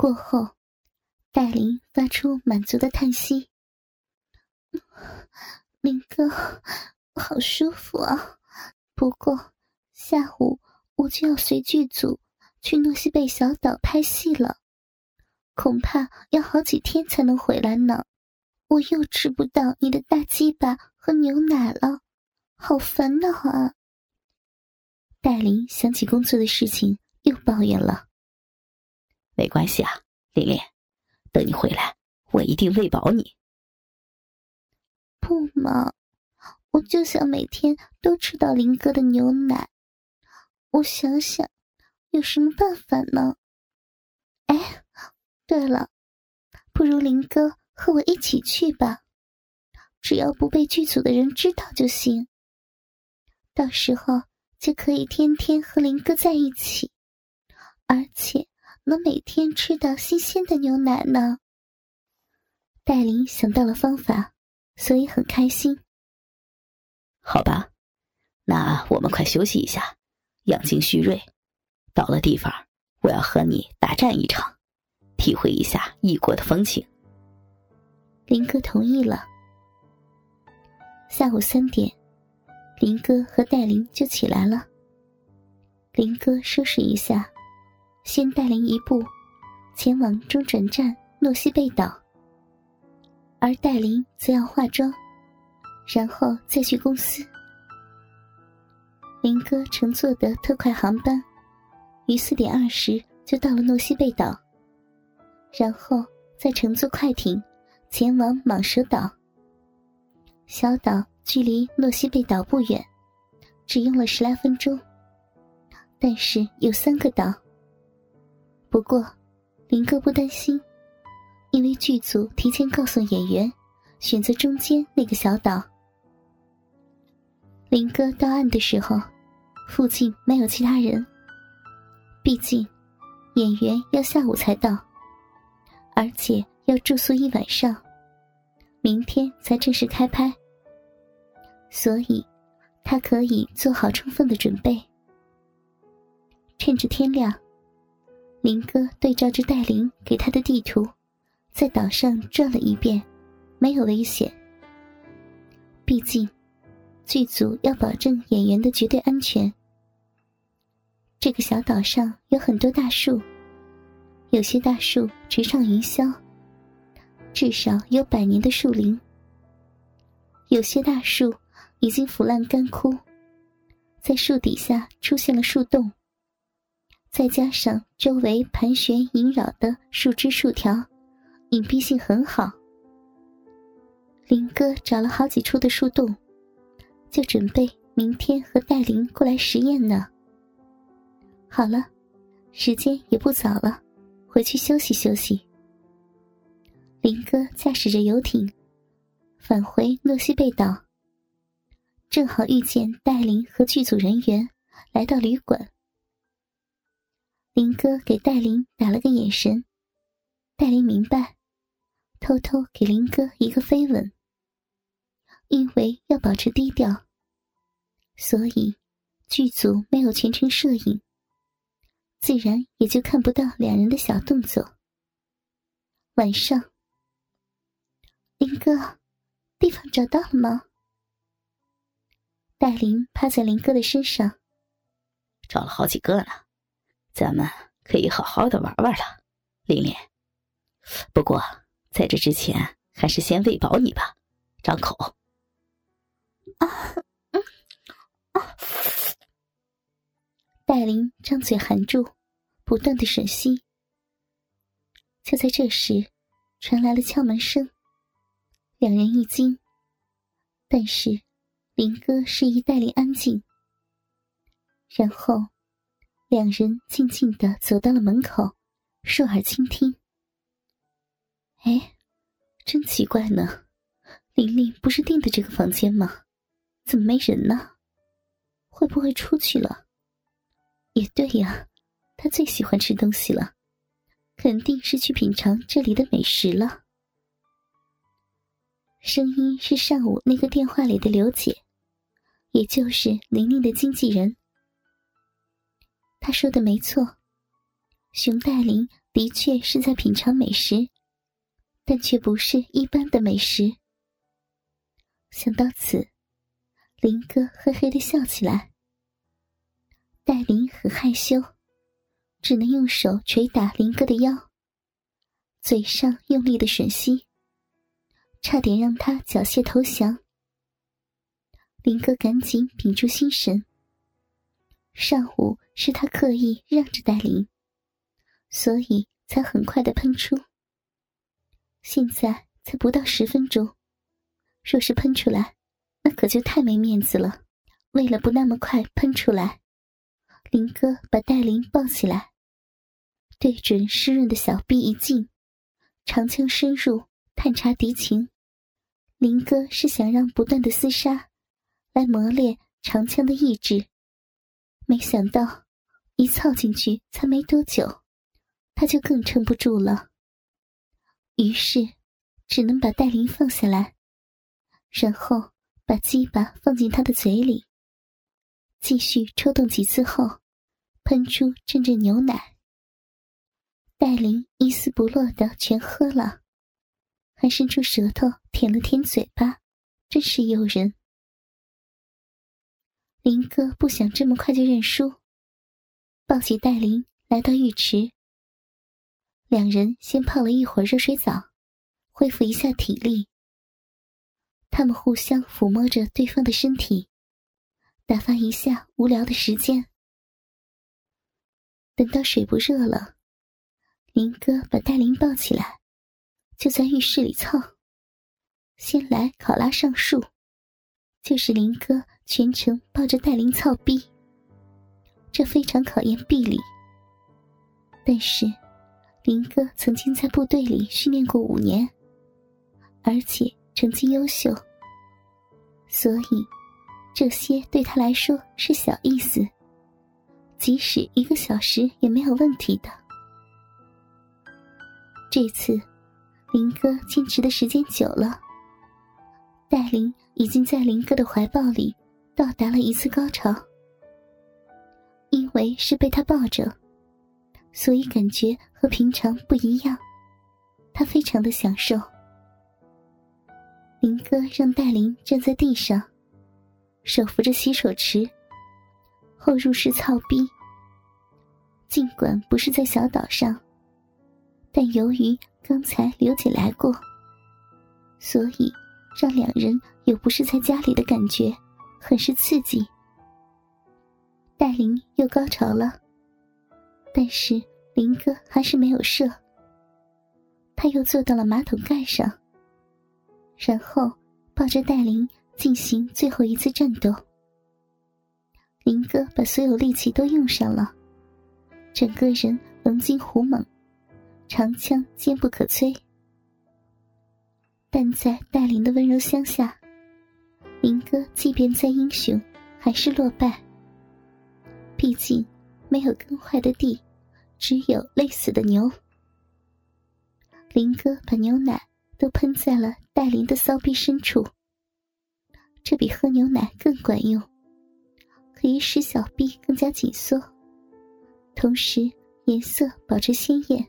过后，戴琳发出满足的叹息：“林哥，好舒服啊！不过下午我就要随剧组去诺西贝小岛拍戏了，恐怕要好几天才能回来呢。我又吃不到你的大鸡巴和牛奶了，好烦恼啊！”戴琳想起工作的事情，又抱怨了。没关系啊，琳琳，等你回来，我一定喂饱你。不嘛，我就想每天都吃到林哥的牛奶。我想想，有什么办法呢？哎，对了，不如林哥和我一起去吧，只要不被剧组的人知道就行。到时候。就可以天天和林哥在一起，而且能每天吃到新鲜的牛奶呢。戴琳想到了方法，所以很开心。好吧，那我们快休息一下，养精蓄锐。到了地方，我要和你大战一场，体会一下异国的风情。林哥同意了。下午三点。林哥和戴琳就起来了。林哥收拾一下，先带领一步前往中转站诺西贝岛，而戴琳则要化妆，然后再去公司。林哥乘坐的特快航班，于四点二十就到了诺西贝岛，然后再乘坐快艇前往蟒蛇岛。小岛。距离诺西贝岛不远，只用了十来分钟。但是有三个岛。不过，林哥不担心，因为剧组提前告诉演员，选择中间那个小岛。林哥到岸的时候，附近没有其他人。毕竟，演员要下午才到，而且要住宿一晚上，明天才正式开拍。所以，他可以做好充分的准备。趁着天亮，林哥对照着戴琳给他的地图，在岛上转了一遍，没有危险。毕竟，剧组要保证演员的绝对安全。这个小岛上有很多大树，有些大树直上云霄，至少有百年的树龄。有些大树。已经腐烂干枯，在树底下出现了树洞。再加上周围盘旋萦绕的树枝树条，隐蔽性很好。林哥找了好几处的树洞，就准备明天和戴琳过来实验呢。好了，时间也不早了，回去休息休息。林哥驾驶着游艇，返回诺西贝岛。正好遇见戴琳和剧组人员来到旅馆，林哥给戴琳打了个眼神，戴琳明白，偷偷给林哥一个飞吻。因为要保持低调，所以剧组没有全程摄影，自然也就看不到两人的小动作。晚上，林哥，地方找到了吗？戴琳趴在林哥的身上，找了好几个了，咱们可以好好的玩玩了，琳琳。不过在这之前，还是先喂饱你吧，张口。啊，嗯，啊！戴琳张嘴含住，不断的吮吸。就在这时，传来了敲门声，两人一惊，但是。林哥示意戴琳安静，然后两人静静的走到了门口，竖耳倾听。哎，真奇怪呢，玲玲不是订的这个房间吗？怎么没人呢？会不会出去了？也对呀，他最喜欢吃东西了，肯定是去品尝这里的美食了。声音是上午那个电话里的刘姐。也就是玲玲的经纪人，他说的没错，熊黛林的确是在品尝美食，但却不是一般的美食。想到此，林哥嘿嘿的笑起来。戴琳很害羞，只能用手捶打林哥的腰，嘴上用力的吮吸，差点让他缴械投降。林哥赶紧屏住心神。上午是他刻意让着戴琳，所以才很快的喷出。现在才不到十分钟，若是喷出来，那可就太没面子了。为了不那么快喷出来，林哥把戴琳抱起来，对准湿润的小臂一劲，长枪深入，探查敌情。林哥是想让不断的厮杀，来磨练长枪的意志。没想到，一操进去才没多久，他就更撑不住了。于是，只能把戴琳放下来，然后把鸡巴放进他的嘴里，继续抽动几次后，喷出阵阵牛奶。戴琳一丝不落的全喝了，还伸出舌头舔了舔嘴巴，真是诱人。林哥不想这么快就认输，抱起戴琳来到浴池。两人先泡了一会儿热水澡，恢复一下体力。他们互相抚摸着对方的身体，打发一下无聊的时间。等到水不热了，林哥把戴琳抱起来，就在浴室里蹭。先来考拉上树，就是林哥。全程抱着戴琳操逼，这非常考验臂力。但是，林哥曾经在部队里训练过五年，而且成绩优秀，所以这些对他来说是小意思，即使一个小时也没有问题的。这次，林哥坚持的时间久了，戴琳已经在林哥的怀抱里。到达了一次高潮，因为是被他抱着，所以感觉和平常不一样。他非常的享受。林哥让戴琳站在地上，手扶着洗手池，后入室操逼。尽管不是在小岛上，但由于刚才刘姐来过，所以让两人有不是在家里的感觉。很是刺激，戴琳又高潮了，但是林哥还是没有射。他又坐到了马桶盖上，然后抱着戴琳进行最后一次战斗。林哥把所有力气都用上了，整个人龙精虎猛，长枪坚不可摧。但在戴琳的温柔乡下。哥即便再英雄，还是落败。毕竟，没有耕坏的地，只有累死的牛。林哥把牛奶都喷在了戴琳的骚逼深处，这比喝牛奶更管用，可以使小臂更加紧缩，同时颜色保持鲜艳。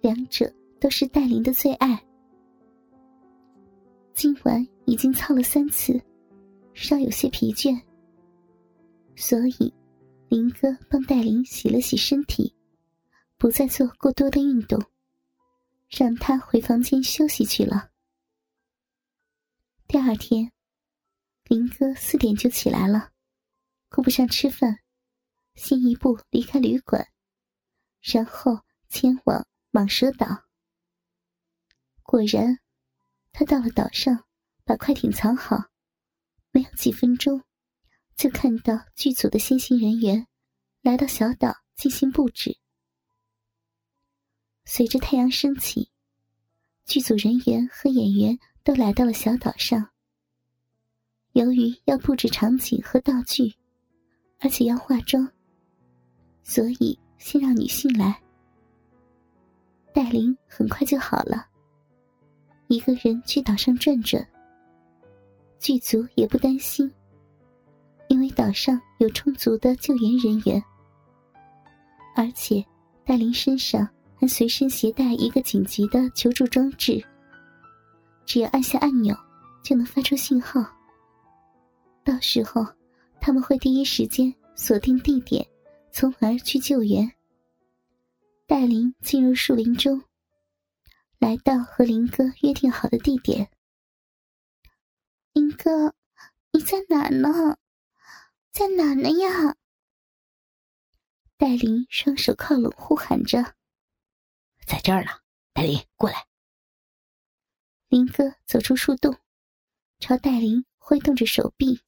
两者都是戴琳的最爱。今晚已经操了三次，稍有些疲倦，所以林哥帮戴琳洗了洗身体，不再做过多的运动，让他回房间休息去了。第二天，林哥四点就起来了，顾不上吃饭，先一步离开旅馆，然后前往蟒蛇岛。果然。他到了岛上，把快艇藏好，没有几分钟，就看到剧组的先行人员来到小岛进行布置。随着太阳升起，剧组人员和演员都来到了小岛上。由于要布置场景和道具，而且要化妆，所以先让女性来。戴琳很快就好了。一个人去岛上转转，剧组也不担心，因为岛上有充足的救援人员，而且戴琳身上还随身携带一个紧急的求助装置，只要按下按钮，就能发出信号。到时候，他们会第一时间锁定地点，从而去救援。戴琳进入树林中，来到和林哥约定好的地点。林哥，你在哪呢？在哪呢呀？戴琳双手靠拢，呼喊着：“在这儿呢，戴琳，过来。”林哥走出树洞，朝戴琳挥动着手臂。